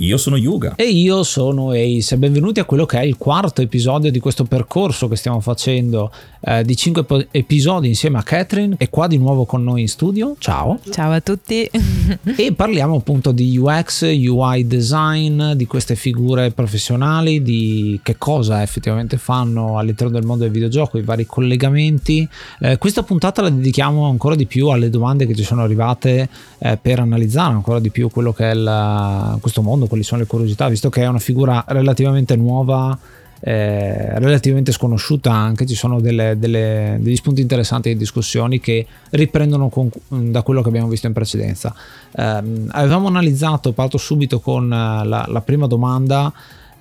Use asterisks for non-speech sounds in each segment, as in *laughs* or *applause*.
io sono Yuga. E io sono Ace. Benvenuti a quello che è il quarto episodio di questo percorso che stiamo facendo eh, di cinque po- episodi insieme a Catherine. E qua di nuovo con noi in studio. Ciao. Ciao a tutti. *laughs* e parliamo appunto di UX, UI design, di queste figure professionali, di che cosa effettivamente fanno all'interno del mondo del videogioco, i vari collegamenti. Eh, questa puntata la dedichiamo ancora di più alle domande che ci sono arrivate eh, per analizzare ancora di più quello che è il, questo mondo quali sono le curiosità, visto che è una figura relativamente nuova, eh, relativamente sconosciuta anche, ci sono delle, delle, degli spunti interessanti di discussioni che riprendono con, da quello che abbiamo visto in precedenza. Eh, avevamo analizzato, parto subito con eh, la, la prima domanda.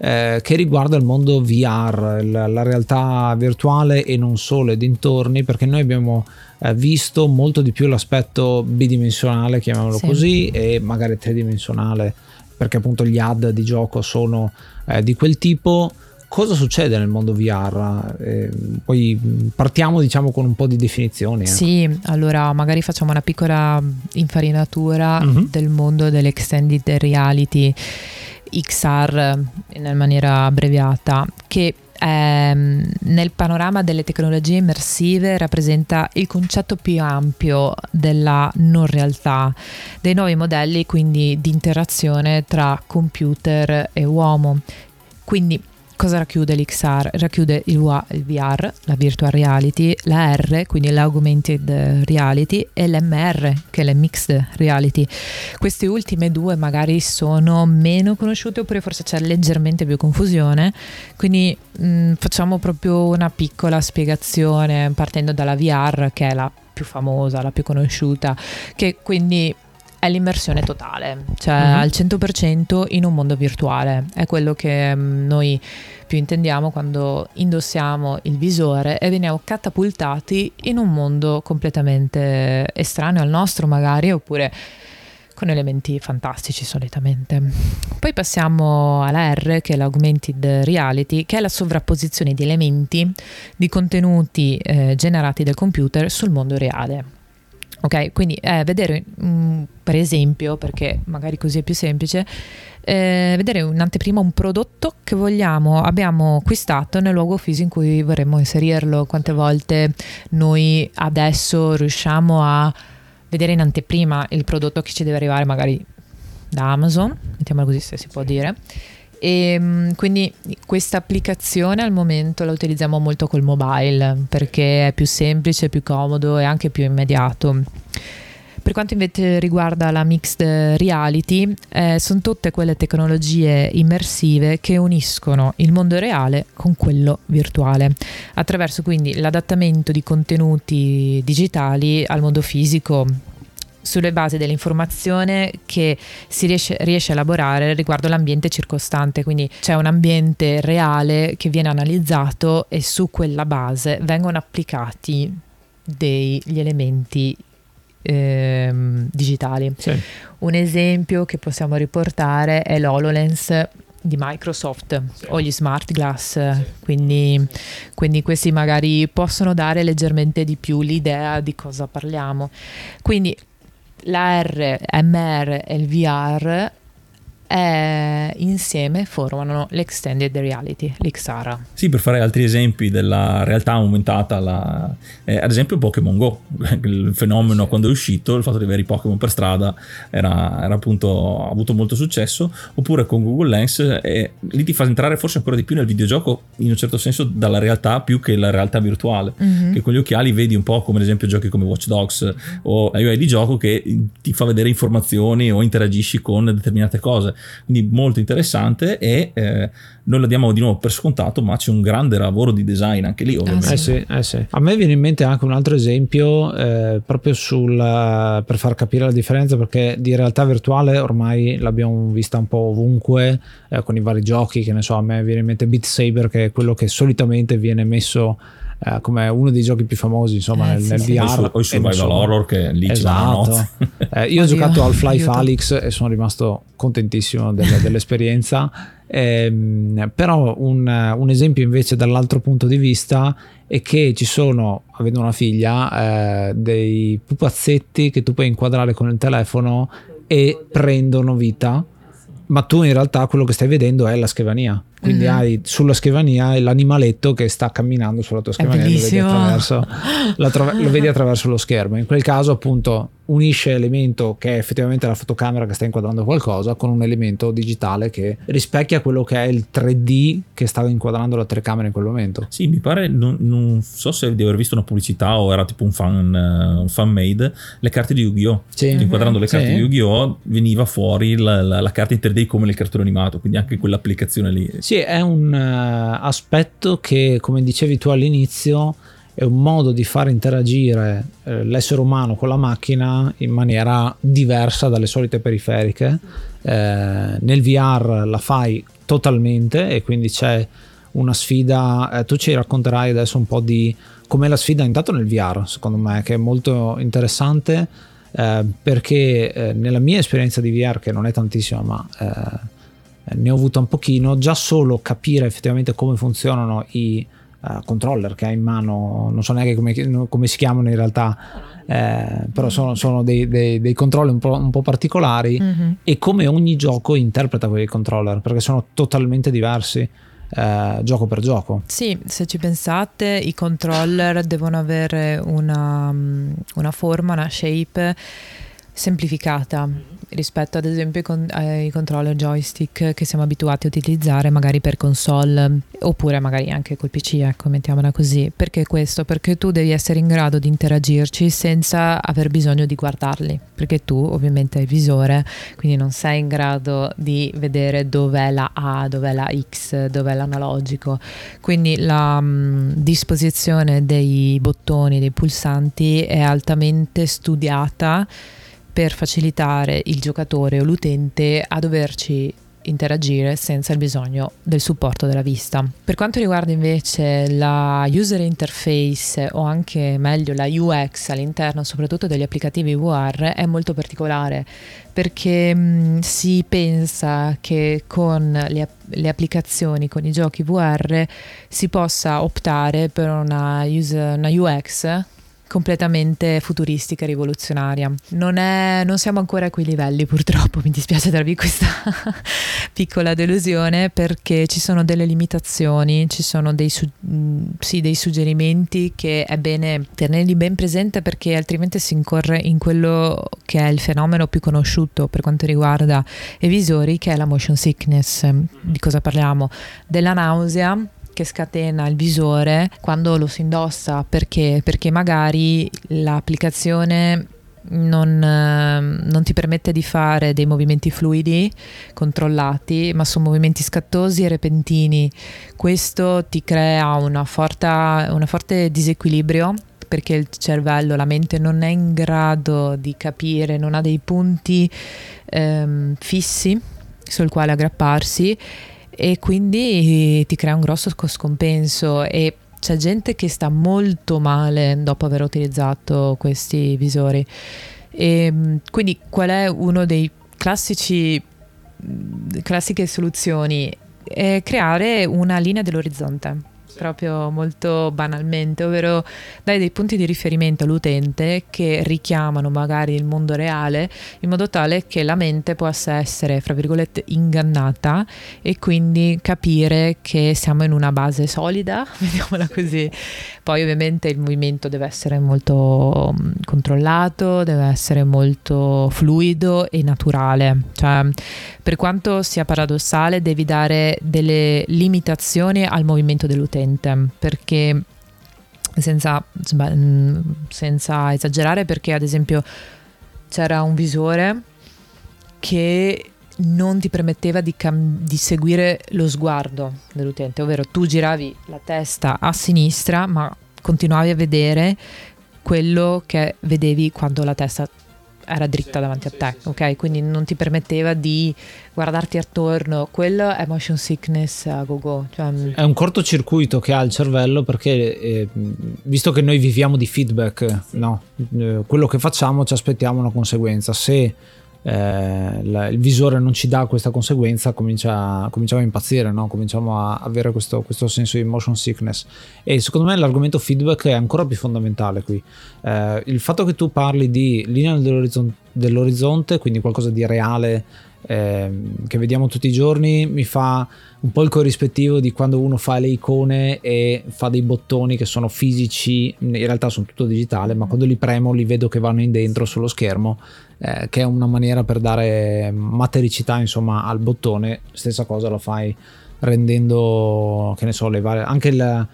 Eh, che riguarda il mondo VR, la, la, realtà virtuale e non solo e dintorni, perché noi abbiamo eh, visto molto di più l'aspetto bidimensionale, chiamiamolo sì. così, e magari tridimensionale perché appunto gli ad di gioco sono eh, di quel tipo. Cosa succede nel mondo VR? Eh, poi partiamo diciamo con un po' di definizioni. Ecco. Sì, allora magari facciamo una piccola infarinatura mm-hmm. del mondo dell'extended reality XR in maniera abbreviata che ehm, nel panorama delle tecnologie immersive rappresenta il concetto più ampio della non realtà, dei nuovi modelli quindi di interazione tra computer e uomo. Quindi cosa racchiude l'XR? Racchiude il, VR, la virtual reality, la R, quindi l'augmented reality, e l'MR, che è la mixed reality. Queste ultime due magari sono meno conosciute oppure forse c'è leggermente più confusione, quindi mh, mm, facciamo proprio una piccola spiegazione partendo dalla VR, che è la più famosa, la più conosciuta, che quindi è l'immersione totale, cioè uh-huh. al 100% in un mondo virtuale. È quello che um, noi più intendiamo quando indossiamo il visore e veniamo catapultati in un mondo completamente estraneo al nostro magari oppure con elementi fantastici solitamente. Poi passiamo alla R che è l'augmented reality che è la sovrapposizione di elementi di contenuti eh, generati dal computer sul mondo reale. Ok, quindi eh, vedere mh, mm, per esempio, perché magari così è più semplice, eh, vedere un'anteprima un prodotto che vogliamo, abbiamo acquistato nel luogo fisico in cui vorremmo inserirlo. Quante volte noi adesso riusciamo a vedere in anteprima il prodotto che ci deve arrivare magari da Amazon, mettiamola così se si può dire e ehm, quindi questa applicazione al momento la utilizziamo molto col mobile perché è più semplice, più comodo e anche più immediato. Per quanto invece riguarda la mixed reality, eh, sono tutte quelle tecnologie immersive che uniscono il mondo reale con quello virtuale, attraverso quindi l'adattamento di contenuti digitali al mondo fisico, sulle basi dell'informazione che si riesce, riesce, a elaborare riguardo l'ambiente circostante, quindi c'è un ambiente reale che viene analizzato e su quella base vengono applicati degli elementi ehm, digitali. Sì. Un esempio che possiamo riportare è l'HoloLens di Microsoft sì. o gli smart glass, sì. quindi, quindi, questi magari possono dare leggermente di più l'idea di cosa parliamo. Quindi la R, MR e il VR eh, insieme formano l'extended reality, l'XR. Sì, per fare altri esempi della realtà aumentata, la, eh, ad esempio Pokémon Go, *laughs* il fenomeno quando è uscito, il fatto di avere i Pokémon per strada era, era appunto, ha avuto molto successo, oppure con Google Lens, eh, lì ti fa entrare forse ancora di più nel videogioco, in un certo senso dalla realtà più che la realtà virtuale, mm-hmm. che con gli occhiali vedi un po' come ad esempio giochi come Watch Dogs o UI di gioco che ti fa vedere informazioni o interagisci con determinate cose, quindi molto interessante e eh, noi la diamo di nuovo per scontato, ma c'è un grande lavoro di design anche lì ovviamente. Eh sì, eh sì. A me viene in mente anche un altro esempio eh, proprio sul, per far capire la differenza perché di realtà virtuale ormai l'abbiamo vista un po' ovunque eh, con i vari giochi, che ne so, a me viene in mente Beat Saber che è quello che solitamente viene messo eh, come uno dei giochi più famosi insomma eh, nel, nel VR o i survival horror che lì esatto. *laughs* eh, io ho giocato Half-Life Alyx e sono rimasto contentissimo delle, *laughs* dell'esperienza. Eh, però un, un, esempio invece dall'altro punto di vista è che ci sono avendo una figlia eh, dei pupazzetti che tu puoi inquadrare con il telefono e prendono vita. Ma tu in realtà quello che stai vedendo è la scrivania quindi mm-hmm. hai sulla scrivania l'animaletto che sta camminando sulla tua scrivania lo vedi, attraverso, lo vedi *laughs* attraverso lo schermo in quel caso appunto unisce elemento che è effettivamente la fotocamera che sta inquadrando qualcosa con un elemento digitale che rispecchia quello che è il 3D che stava inquadrando la telecamera in quel momento. Sì, mi pare, non, non so se di aver visto una pubblicità o era tipo un fan, uh, un fan made, le carte di Yu-Gi-Oh! Sì. Inquadrando le carte sì. di Yu-Gi-Oh! veniva fuori la, la, la, carta in 3D come nel cartone animato, quindi anche quell'applicazione lì. Sì, è un uh, aspetto che, come dicevi tu all'inizio, è un modo di far interagire eh, l'essere umano con la macchina in maniera diversa dalle solite periferiche. Eh, nel VR la fai totalmente e quindi c'è una sfida. Eh, tu ci racconterai adesso un po' di com'è la sfida intanto nel VR, secondo me, che è molto interessante. Eh, perché eh, nella mia esperienza di VR, che non è tantissima, ma ne ho avuto un pochino, già solo capire effettivamente come funzionano i, uh, controller che ha in mano, non so neanche come, come si chiamano in realtà, eh, però sono, sono dei, dei, dei, controller un po', un po particolari mm-hmm. e come ogni gioco interpreta quei controller perché sono totalmente diversi. Eh, gioco per gioco. Sì, se ci pensate, i controller *laughs* devono avere una, una forma, una shape semplificata rispetto ad esempio ai controller joystick che siamo abituati a utilizzare magari per console oppure magari anche col PC, ecco, mettiamola così. Perché questo? Perché tu devi essere in grado di interagirci senza aver bisogno di guardarli, perché tu ovviamente hai il visore, quindi non sei in grado di vedere dov'è la A, dov'è la X, dov'è l'analogico. Quindi la mh, disposizione dei bottoni, dei pulsanti è altamente studiata per facilitare il giocatore o l'utente a doverci interagire senza il bisogno del supporto della vista. Per quanto riguarda invece la user interface o anche meglio la UX all'interno soprattutto degli applicativi VR è molto particolare perché mh, si pensa che con le, le, applicazioni, con i giochi VR si possa optare per una, user, una UX completamente futuristica e rivoluzionaria. Non, è, non, siamo ancora a quei livelli purtroppo, mi dispiace darvi questa *laughs* piccola delusione perché ci sono delle limitazioni, ci sono dei, su, sì, dei suggerimenti che è bene tenerli ben presente perché altrimenti si incorre in quello che è il fenomeno più conosciuto per quanto riguarda i visori che è la motion sickness. Di cosa parliamo? Della nausea che scatena il visore quando lo si indossa perché, perché magari l'applicazione non, non, ti permette di fare dei movimenti fluidi controllati, ma sono movimenti scattosi e repentini. Questo ti crea una forte disequilibrio perché il cervello, la mente non è in grado di capire, non ha dei punti ehm, fissi sul quale aggrapparsi e quindi ti crea un grosso scompenso e c'è gente che sta molto male dopo aver utilizzato questi visori. E quindi qual è uno dei classici classiche soluzioni? È creare una linea dell'orizzonte. Proprio molto banalmente, ovvero dai dei punti di riferimento all'utente che richiamano magari il mondo reale in modo tale che la mente possa essere, fra virgolette, ingannata e quindi capire che siamo in una base solida, *laughs* vediamola così. Poi ovviamente il movimento deve essere molto mm, controllato, deve essere molto fluido e naturale. Cioè, per quanto sia paradossale, devi dare delle limitazioni al movimento dell'utente perché senza, senza esagerare perché ad esempio c'era un visore che non ti permetteva di, cam- di, seguire lo sguardo dell'utente, ovvero tu giravi la testa a sinistra ma continuavi a vedere quello che vedevi quando la testa era dritta sì, davanti a te, sì, ok? Quindi non ti permetteva di guardarti attorno. Quello è motion sickness a go go. Cioè, è un cortocircuito che ha il cervello perché, eh, visto che noi viviamo di feedback, no? Eh, quello che facciamo ci aspettiamo una conseguenza. Se eh, la, il visore non ci dà questa conseguenza, comincia, cominciamo a impazzire, no? cominciamo a avere questo, questo, senso di motion sickness. E secondo me l'argomento feedback è ancora più fondamentale qui. Eh, il fatto che tu parli di linea dell'orizzonte, dell'orizzonte quindi qualcosa di reale eh, che vediamo tutti i giorni mi fa un po' il corrispettivo di quando uno fa le icone e fa dei bottoni che sono fisici, in realtà sono tutto digitale, ma quando li premo li vedo che vanno in dentro sullo schermo, eh, che è una maniera per dare matericità insomma al bottone, stessa cosa la fai rendendo, che ne so, le varie, anche il,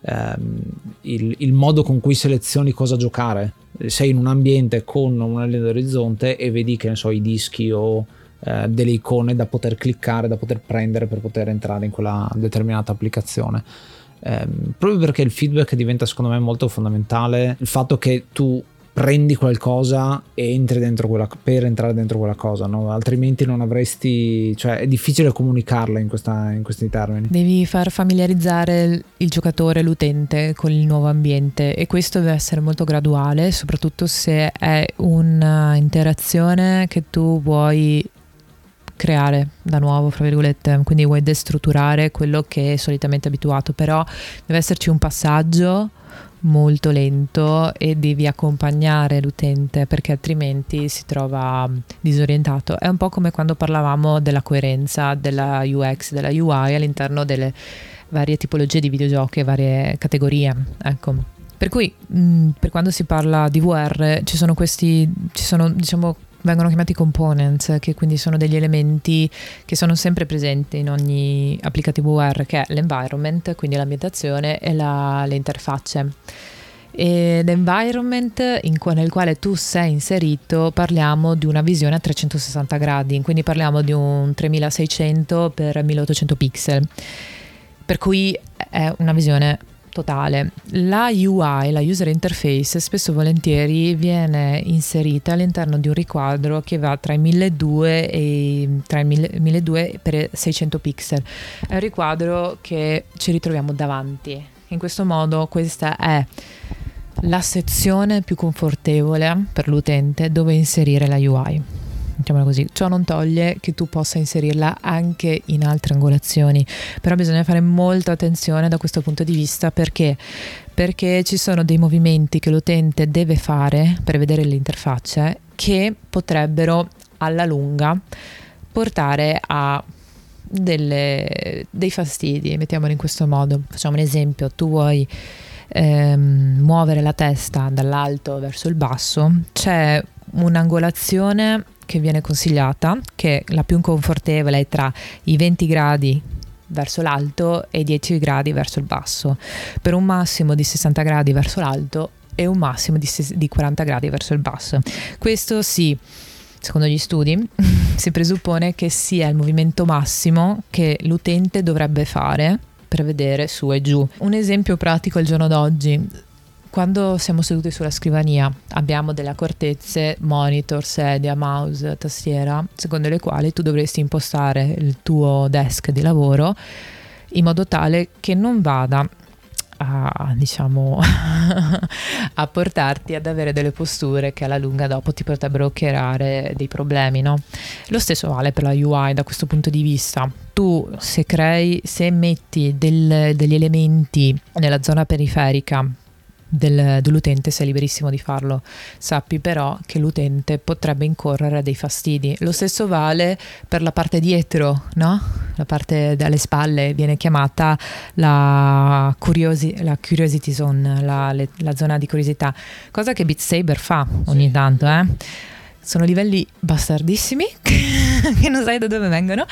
ehm, il, il modo con cui selezioni cosa giocare. Sei in un ambiente con una linea d'orizzonte e vedi che ne so i dischi o eh, delle icone da poter cliccare, da poter prendere per poter entrare in quella determinata applicazione. Eh, proprio perché il feedback diventa secondo me molto fondamentale, il fatto che tu prendi qualcosa e entri dentro quella per entrare dentro quella cosa, no? altrimenti non avresti, cioè è difficile comunicarla in, questa, in, questi termini. Devi far familiarizzare il giocatore, l'utente con il nuovo ambiente e questo deve essere molto graduale, soprattutto se è un'interazione che tu vuoi creare da nuovo, fra virgolette, quindi vuoi destrutturare quello che è solitamente abituato, però deve esserci un passaggio molto lento e devi accompagnare l'utente perché altrimenti si trova disorientato. È un po' come quando parlavamo della coerenza della UX, della UI all'interno delle varie tipologie di videogiochi e varie categorie. Ecco. Per cui mh, per quando si parla di VR ci sono questi, ci sono diciamo vengono chiamati components, che quindi sono degli elementi che sono sempre presenti in ogni applicativo VR, che è l'environment, quindi l'ambientazione e la, le interfacce. E l'environment in, nel quale tu sei inserito parliamo di una visione a 360 gradi, quindi parliamo di un 3600 x 1800 pixel, per cui è una visione totale. La UI, la user interface, spesso volentieri viene inserita all'interno di un riquadro che va tra i 1200 e i 1200 per 600 pixel. È un riquadro che ci ritroviamo davanti. In questo modo questa è la sezione più confortevole per l'utente dove inserire la UI mettiamola così. Ciò non toglie che tu possa inserirla anche in altre angolazioni, però bisogna fare molta attenzione da questo punto di vista perché perché ci sono dei movimenti che l'utente deve fare per vedere le interfacce che potrebbero alla lunga portare a delle, dei fastidi, mettiamolo in questo modo. Facciamo un esempio, tu vuoi ehm, muovere la testa dall'alto verso il basso, c'è un'angolazione che viene consigliata, che la più confortevole è tra i 20 gradi verso l'alto e i 10 gradi verso il basso, per un massimo di 60 gradi verso l'alto e un massimo di, di 40 gradi verso il basso. Questo sì, secondo gli studi, *laughs* si presuppone che sia il movimento massimo che l'utente dovrebbe fare per vedere su e giù. Un esempio pratico al giorno d'oggi quando siamo seduti sulla scrivania abbiamo delle accortezze, monitor, sedia, mouse, tastiera, secondo le quali tu dovresti impostare il tuo desk di lavoro in modo tale che non vada a, diciamo, *laughs* a portarti ad avere delle posture che alla lunga dopo ti potrebbero creare dei problemi, no? Lo stesso vale per la UI da questo punto di vista. Tu se crei, se metti del, degli elementi nella zona periferica del, dell'utente sei liberissimo di farlo. Sappi però che l'utente potrebbe incorrere a dei fastidi. Lo stesso vale per la parte dietro, no? La parte dalle spalle viene chiamata la, curiosi- la curiosity zone, la, le, la, zona di curiosità, cosa che Beat Saber fa ogni tanto, eh? Sono livelli bastardissimi *laughs* che non sai da dove vengono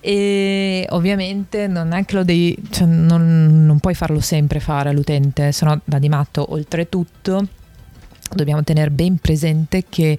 e ovviamente non è devi, cioè non, non puoi farlo sempre fare all'utente, se no da di matto. Oltretutto dobbiamo tenere ben presente che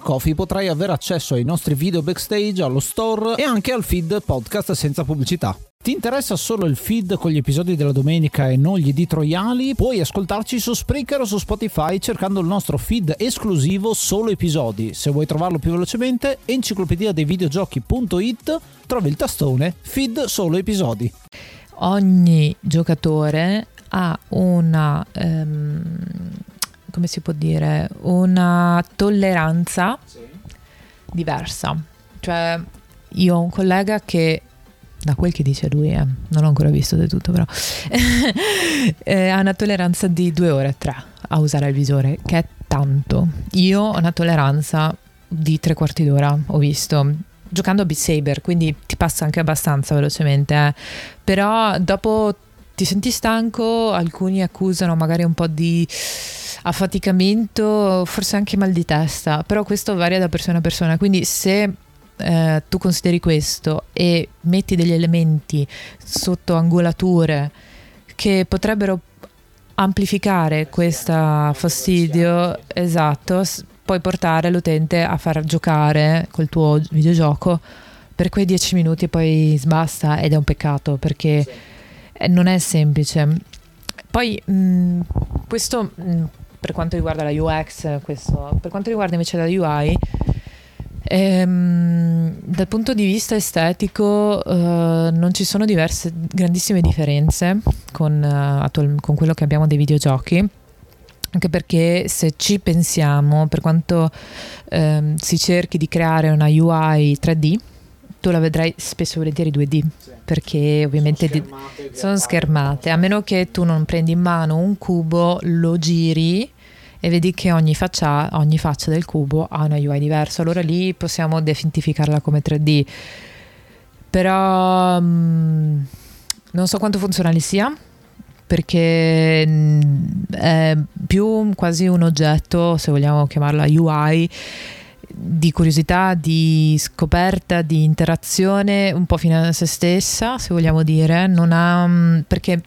Coffee potrai avere accesso ai nostri video backstage, allo store e anche al feed podcast senza pubblicità. Ti interessa solo il feed con gli episodi della domenica e non gli editoriali? Puoi ascoltarci su Spreaker o su Spotify cercando il nostro feed esclusivo solo episodi. Se vuoi trovarlo più velocemente, enciclopedia dei videogiochi.it trovi il tastone feed solo episodi. Ogni giocatore ha una um, come si può dire, una tolleranza sì. diversa. Cioè, io ho un collega che da quel che dice lui, eh, non l'ho ancora visto del tutto, però *laughs* eh, ha una tolleranza di due ore, tre a usare il visore, che è tanto. Io ho una tolleranza di tre quarti d'ora, ho visto. Giocando a Beat Saber, quindi ti passa anche abbastanza velocemente, eh. però dopo ti senti stanco, alcuni accusano magari un po' di affaticamento, forse anche mal di testa, però questo varia da persona a persona, quindi se eh, tu consideri questo e metti degli elementi sotto angolature che potrebbero amplificare questo fastidio, esatto, puoi portare l'utente a far giocare col tuo videogioco per quei dieci minuti e poi sbasta ed è un peccato perché non è semplice. Poi mh, questo mh, per quanto riguarda la UX, questo. per quanto riguarda invece la UI, ehm, dal punto di vista estetico eh, non ci sono diverse, grandissime differenze con, uh, attual, con quello che abbiamo dei videogiochi anche perché se ci pensiamo, per quanto ehm, si cerchi di creare una UI 3D, tu la vedrai spesso e volentieri 2D, sì. perché ovviamente sono schermate, di, sono schermate, a meno che tu non prendi in mano un cubo, lo giri e vedi che ogni faccia, ogni faccia del cubo ha una UI diversa, allora lì possiamo definificarla come 3D. Però mh, mm, non so quanto funzionale sia, perché mh, mm, è più quasi un oggetto, se vogliamo chiamarla UI, di curiosità, di scoperta, di interazione, un po' fino a se stessa, se vogliamo dire, non ha, mm, perché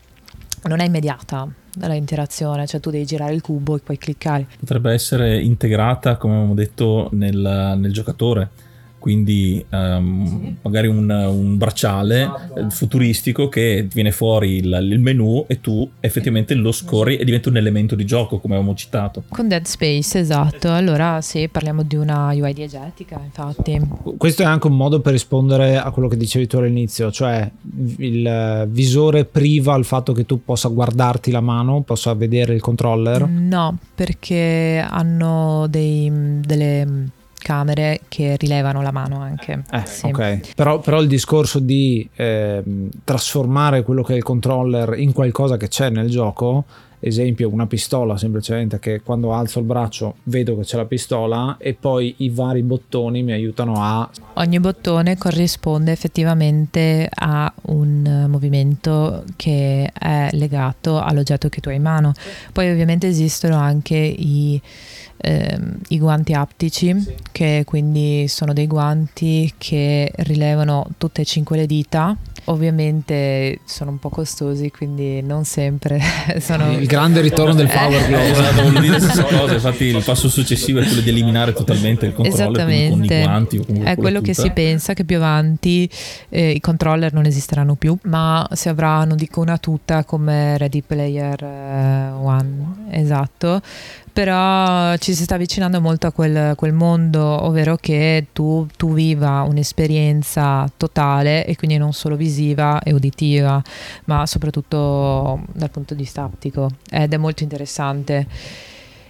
non è immediata dalla interazione, cioè tu devi girare il cubo e poi cliccare. Potrebbe essere integrata, come abbiamo detto, nel, nel giocatore quindi um, sì. magari un, un bracciale esatto. futuristico che viene fuori il, il, menu e tu effettivamente lo scorri e diventa un elemento di gioco come avevamo citato con Dead Space esatto allora sì parliamo di una UI diegetica infatti questo è anche un modo per rispondere a quello che dicevi tu all'inizio cioè il visore priva il fatto che tu possa guardarti la mano possa vedere il controller no perché hanno dei, delle camere che rilevano la mano anche. Eh, sì. Ok, però, però, il discorso di eh, trasformare quello che è il controller in qualcosa che c'è nel gioco, esempio una pistola semplicemente che quando alzo il braccio vedo che c'è la pistola e poi i vari bottoni mi aiutano a... Ogni bottone corrisponde effettivamente a un movimento che è legato all'oggetto che tu hai in mano. Poi ovviamente esistono anche i ehm, i guanti aptici, sì. che quindi sono dei guanti che rilevano tutte e cinque le dita. Ovviamente sono un po' costosi, quindi non sempre *laughs* sono... Il grande ritorno del Power Glove. Eh, esatto, voglio dire la stessa *laughs* cosa, infatti il passo successivo è quello di eliminare totalmente il controller con i guanti o È quello che si pensa che più avanti eh, i controller non esisteranno più, ma si avranno, dico una tuta come Ready Player eh, One, esatto, però ci si sta avvicinando molto a quel, quel mondo, ovvero che tu, tu, viva un'esperienza totale e quindi non solo visiva e uditiva, ma soprattutto dal punto di vista aptico ed è molto interessante.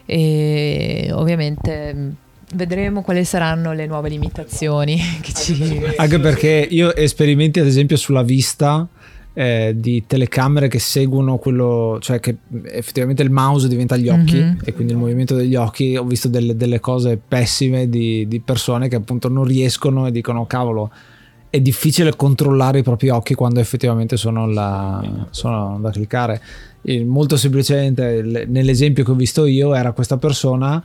E ovviamente vedremo quali saranno le nuove limitazioni. *laughs* Ci... Anche perché io esperimenti ad esempio sulla vista eh, di telecamere che seguono quello, cioè che effettivamente il mouse diventa gli occhi mm-hmm. e quindi il movimento degli occhi. Ho visto delle, delle cose pessime di, di, persone che appunto non riescono e dicono cavolo. È difficile controllare i propri occhi quando effettivamente sono, la, sono da cliccare. Il, molto semplicemente, nell'esempio che ho visto io, era questa persona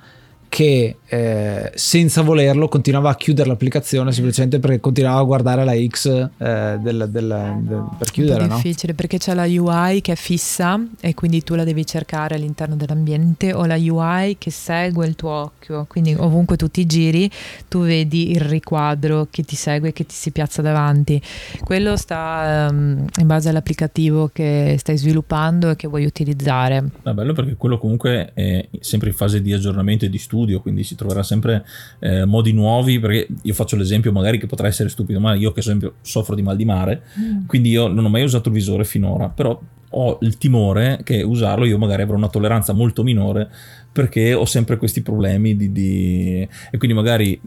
che eh, senza volerlo continuava a chiudere l'applicazione semplicemente perché continuava a guardare la X eh, del, del, del, per chiudere. È no? difficile perché c'è la UI che è fissa e quindi tu la devi cercare all'interno dell'ambiente o la UI che segue il tuo occhio, quindi ovunque tu ti giri tu vedi il riquadro che ti segue e che ti si piazza davanti. Quello sta um, in base all'applicativo che stai sviluppando e che vuoi utilizzare. È bello perché quello comunque è sempre in fase di aggiornamento e di studio studio, quindi si troverà sempre eh, modi nuovi, perché io faccio l'esempio magari che potrà essere stupido, ma io che esempio soffro di mal di mare, mm. quindi io non ho mai usato il visore finora, però ho il timore che usarlo io magari avrò una tolleranza molto minore perché ho sempre questi problemi di, di... e quindi magari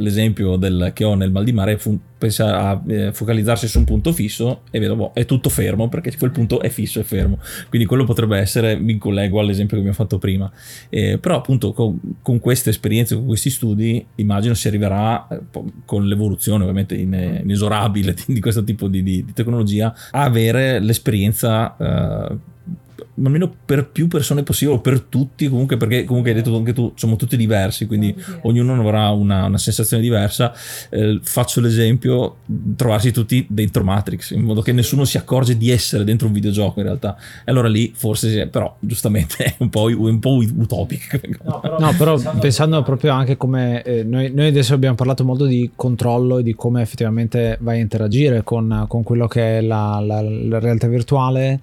l'esempio del, che ho nel mal di mare fu, pensa a eh, focalizzarsi su un punto fisso e vedo boh, è tutto fermo perché quel punto è fisso e fermo. Quindi quello potrebbe essere mi collego all'esempio che abbiamo fatto prima. Eh, però appunto con, con, queste esperienze con questi studi immagino si arriverà eh, con l'evoluzione ovviamente in, inesorabile *laughs* di questo tipo di, di, di, tecnologia a avere l'esperienza eh, almeno per più persone possibile o per tutti comunque perché comunque hai detto anche tu siamo tutti diversi quindi ognuno avrà una, una sensazione diversa. Eh, faccio l'esempio trovarsi tutti dentro Matrix in modo che nessuno si accorge di essere dentro un videogioco in realtà. E allora lì forse però giustamente *laughs* è un po', un po utopico. No però, no, però pensando proprio anche come eh, noi, noi, adesso abbiamo parlato molto di controllo e di come effettivamente vai a interagire con, con quello che è la, la, la realtà virtuale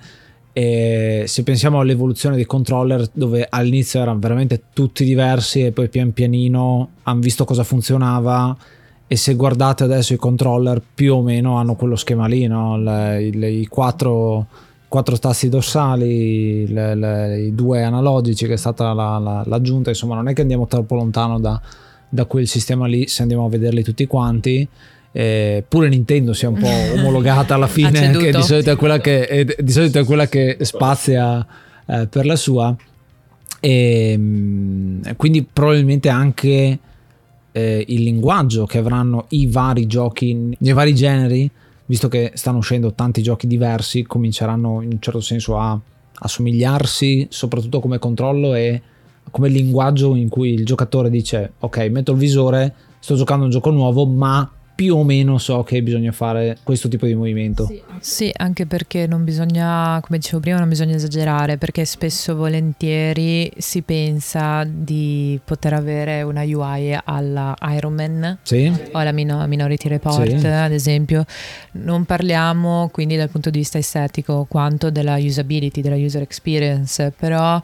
e se pensiamo all'evoluzione dei controller, dove all'inizio erano veramente tutti diversi e poi pian pianino hanno visto cosa funzionava. E se guardate adesso i controller, più o meno hanno quello schema lì, no? le, le, i quattro, quattro tasti dorsali, le, i due analogici, che è stata la, la, l'aggiunta. Insomma, non è che andiamo troppo lontano da, da quel sistema lì se andiamo a vederli tutti quanti eh, pure Nintendo sia un po' *laughs* omologata alla fine, che di solito è quella che, è, di solito è quella che spazia eh, per la sua. E, ehm, quindi probabilmente anche eh, il linguaggio che avranno i vari giochi nei vari generi, visto che stanno uscendo tanti giochi diversi, cominceranno in un certo senso a assomigliarsi, soprattutto come controllo e come linguaggio in cui il giocatore dice ok metto il visore, sto giocando un gioco nuovo, ma più o meno so che bisogna fare questo tipo di movimento. Sì, sì, anche perché non bisogna, come dicevo prima, non bisogna esagerare, perché spesso volentieri si pensa di poter avere una UI alla Iron Man sì. o alla Minority Report, sì. ad esempio. Non parliamo quindi dal punto di vista estetico quanto della usability, della user experience, però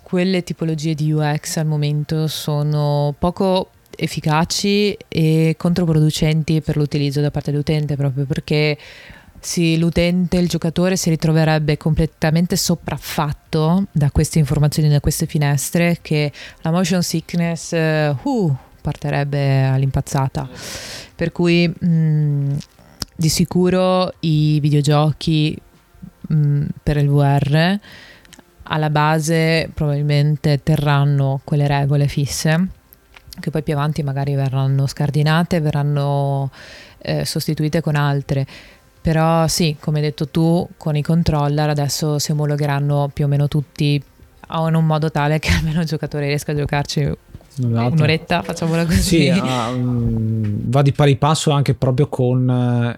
quelle tipologie di UX al momento sono poco efficaci e controproducenti per l'utilizzo da parte dell'utente proprio perché sì, l'utente, il giocatore si ritroverebbe completamente sopraffatto da queste informazioni, da queste finestre che la motion sickness uh, partirebbe all'impazzata. Per cui mh, mm, di sicuro i videogiochi mh, mm, per il VR alla base probabilmente terranno quelle regole fisse che poi più avanti magari verranno scardinate, verranno eh, sostituite con altre. Però sì, come hai detto tu, con i controller adesso si omologheranno più o meno tutti in un modo tale che *laughs* almeno il giocatore riesca a giocarci Esatto. Un'oretta, facciamola così. Sì, uh, va di pari passo anche proprio con,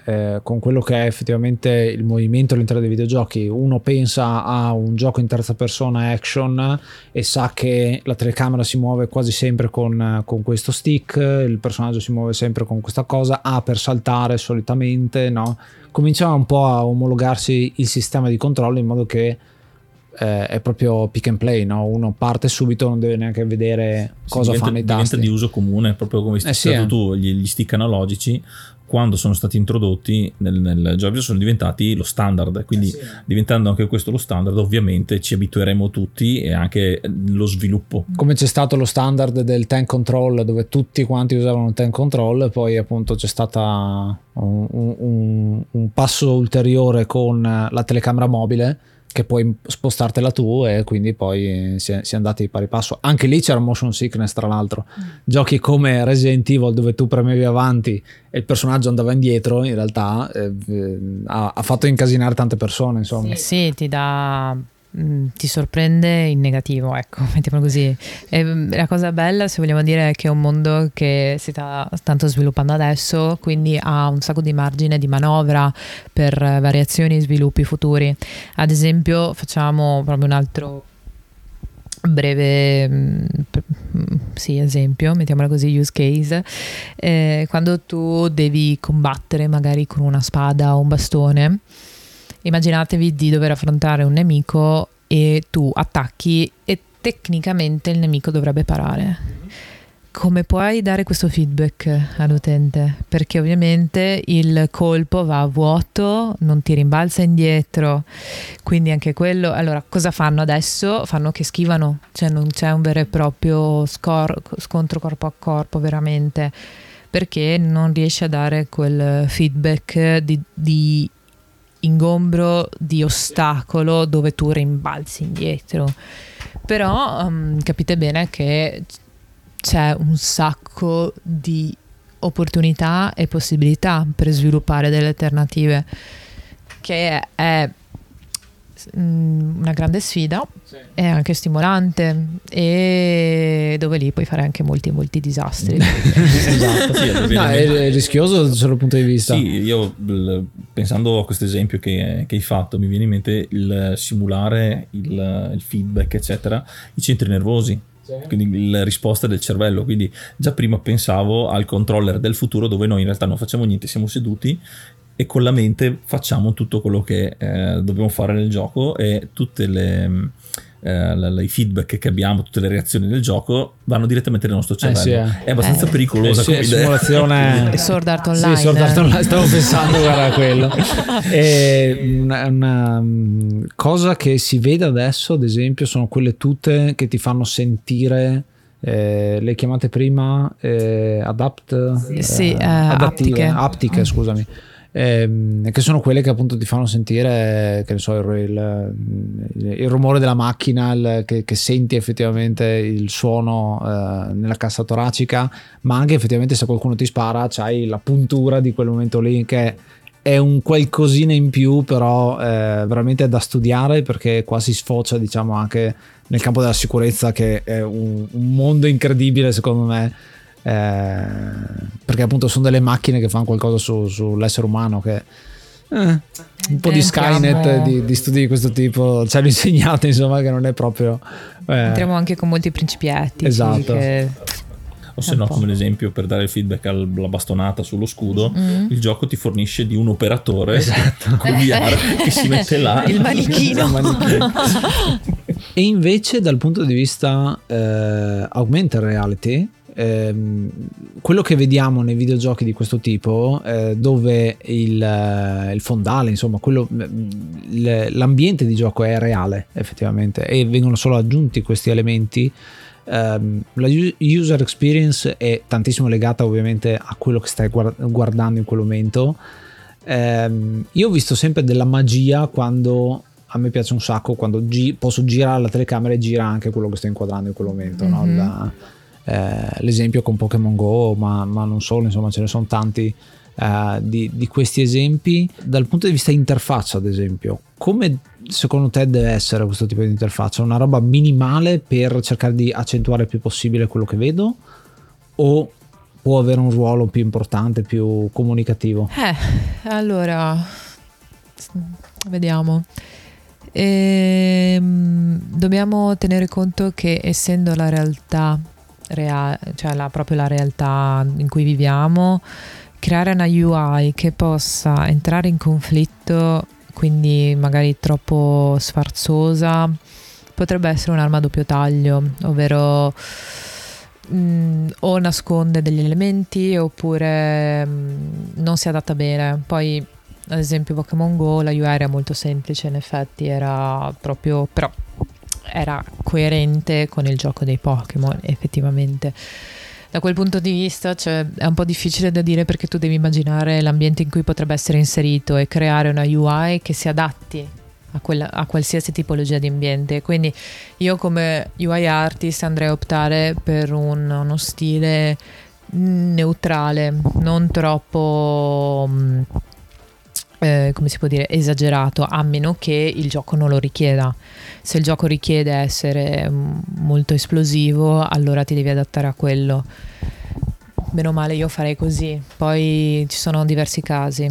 eh, con, quello che è effettivamente il movimento all'interno dei videogiochi. Uno pensa a un gioco in terza persona action e sa che la telecamera si muove quasi sempre con, con questo stick, il personaggio si muove sempre con questa cosa, A per saltare solitamente, no? Cominciava un po' a omologarsi il sistema di controllo in modo che eh, è proprio pick and play, no? uno parte subito, non deve neanche vedere sì, cosa diventa, fanno i tasti. Diventa di uso comune, proprio come hai eh, sì, eh. tu, gli, gli, stick analogici, quando sono stati introdotti nel, nel gioco sono diventati lo standard, quindi eh sì. diventando anche questo lo standard ovviamente ci abitueremo tutti e anche lo sviluppo. Come c'è stato lo standard del tank control dove tutti quanti usavano il tank control, poi appunto c'è stato un, un, un passo ulteriore con la telecamera mobile che puoi spostartela tu e quindi poi si è, si è andati pari passo. Anche lì c'era motion sickness tra l'altro. Mm. Giochi come Resident Evil dove tu premevi avanti e il personaggio andava indietro, in realtà eh, ha, ha, fatto incasinare tante persone. Insomma. Sì, sì ti dà Mm, ti sorprende in negativo, ecco, *laughs* mettiamolo così. E mm, la cosa bella, se vogliamo dire, è che è un mondo che si sta tanto sviluppando adesso, quindi ha un sacco di margine di manovra per variazioni e sviluppi futuri. Ad esempio, facciamo proprio un altro breve mm, sì, esempio, mettiamola così, use case, eh, quando tu devi combattere magari con una spada o un bastone, Immaginatevi di dover affrontare un nemico e tu attacchi e tecnicamente il nemico dovrebbe parare. Come puoi dare questo feedback all'utente? Perché ovviamente il colpo va a vuoto, non ti rimbalza indietro, quindi anche quello. Allora, cosa fanno adesso? Fanno che schivano, cioè non c'è un vero e proprio scor- scontro corpo a corpo veramente, perché non riesce a dare quel feedback di, di ingombro di ostacolo dove tu rimbalzi indietro. Però um, capite bene che c'è un sacco di opportunità e possibilità per sviluppare delle alternative che è una grande sfida, sì. è anche stimolante e dove lì puoi fare anche molti molti disastri. *laughs* esatto, sì, no, è rischioso dal suo punto di vista. Sì, io pensando a questo esempio che, che, hai fatto mi viene in mente il simulare il, il feedback eccetera, i centri nervosi quindi la risposta del cervello. Quindi già prima pensavo al controller del futuro dove noi in realtà non facciamo niente, siamo seduti e con la mente facciamo tutto quello che eh, dobbiamo fare nel gioco e tutti eh, i feedback che abbiamo, tutte le reazioni del gioco vanno direttamente nel nostro cervello. Eh sì, eh. È abbastanza eh. pericolosa eh sì, come simulazione. *laughs* Sword Art Online. Sì, Sword Art Online, stavo pensando a quello. *laughs* E una, una, mm, cosa che si vede adesso, ad esempio, sono quelle tutte che ti fanno sentire eh, le chiamate prima eh, adapt sì, eh, aptiche, aptiche mm. scusami ehm, che sono quelle che appunto ti fanno sentire che ne so, il, il, il rumore della macchina, il, che, che, senti effettivamente il suono eh, nella cassa toracica, ma anche effettivamente se qualcuno ti spara c'hai la puntura di quel momento lì che è un qualcosina in più, però eh, veramente è da studiare perché qua si sfocia diciamo anche nel campo della sicurezza che è un, un mondo incredibile secondo me perché appunto sono delle macchine che fanno qualcosa su, sull'essere umano che eh, un po' di Skynet di, di, studi di questo tipo ci hanno insegnato insomma che non è proprio eh. entriamo anche con molti principietti esatto che... o se no come l'esempio per dare il feedback alla bastonata sullo scudo mm. il gioco ti fornisce di un operatore esatto. *laughs* con VR *laughs* che si mette là il manichino *laughs* e invece dal punto di vista eh, augmented reality ehm, quello che vediamo nei videogiochi di questo tipo, eh, dove il, eh, il, fondale, insomma, quello, l'ambiente di gioco è reale effettivamente e vengono solo aggiunti questi elementi. Um, la user experience è tantissimo legata ovviamente a quello che stai guardando in quel momento. Um, io ho visto sempre della magia quando a me piace un sacco quando gi- posso girare la telecamera e gira anche quello che sto inquadrando in quel momento. Mm-hmm. No? La, eh, l'esempio con Pokémon Go, ma, ma, non solo, insomma ce ne sono tanti uh, di, di, questi esempi. Dal punto di vista interfaccia ad esempio come secondo te deve essere questo tipo di interfaccia? Una roba minimale per cercare di accentuare il più possibile quello che vedo? O può avere un ruolo più importante più comunicativo? Eh allora vediamo. E, ehm, dobbiamo tenere conto che essendo la realtà reale, cioè la, proprio la realtà in cui viviamo, creare una UI che possa entrare in conflitto, quindi magari troppo sfarzosa, potrebbe essere un'arma a doppio taglio, ovvero mh, mm, o nasconde degli elementi oppure mh, mm, non si adatta bene. Poi ad esempio Pokémon Go la UI era molto semplice in effetti era proprio però era coerente con il gioco dei Pokémon effettivamente da quel punto di vista cioè, è un po' difficile da dire perché tu devi immaginare l'ambiente in cui potrebbe essere inserito e creare una UI che si adatti a, quella, a qualsiasi tipologia di ambiente quindi io come UI artist andrei a optare per un, uno stile neutrale non troppo mm, eh, come si può dire, esagerato, a meno che il gioco non lo richieda. Se il gioco richiede essere mm, molto esplosivo, allora ti devi adattare a quello. Meno male io farei così, poi ci sono diversi casi.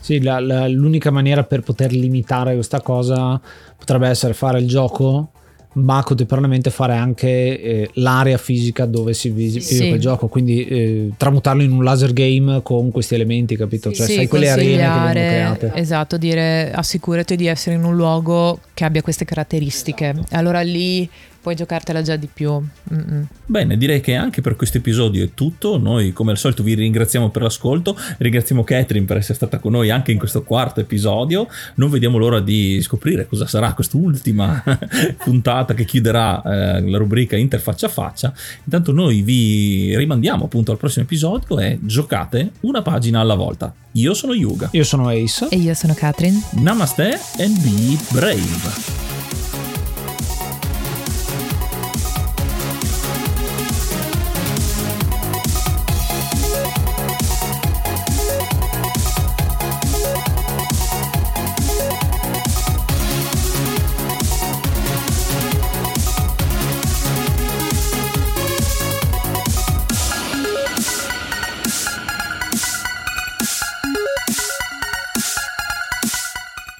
Sì, la, la, l'unica maniera per poter limitare questa cosa potrebbe essere fare il gioco ma contemporaneamente fare anche eh, l'area fisica dove si vive sì. quel gioco, quindi eh, tramutarlo in un laser game con questi elementi, capito? Cioè, sì, sai quelle arene che vengono create. Esatto, dire assicurati di essere in un luogo che abbia queste caratteristiche. Allora lì puoi giocartela già di più. Mm-mm. Bene, direi che anche per questo episodio è tutto. Noi, come al solito, vi ringraziamo per l'ascolto. Ringraziamo Catherine per essere stata con noi anche in questo quarto episodio. Non vediamo l'ora di scoprire cosa sarà quest'ultima *laughs* puntata che chiuderà eh, la rubrica Interfaccia a faccia. Intanto, noi vi rimandiamo appunto al prossimo episodio e giocate una pagina alla volta. Io sono Yuga. Io sono Ace. E io sono Catherine. Namaste and be brave.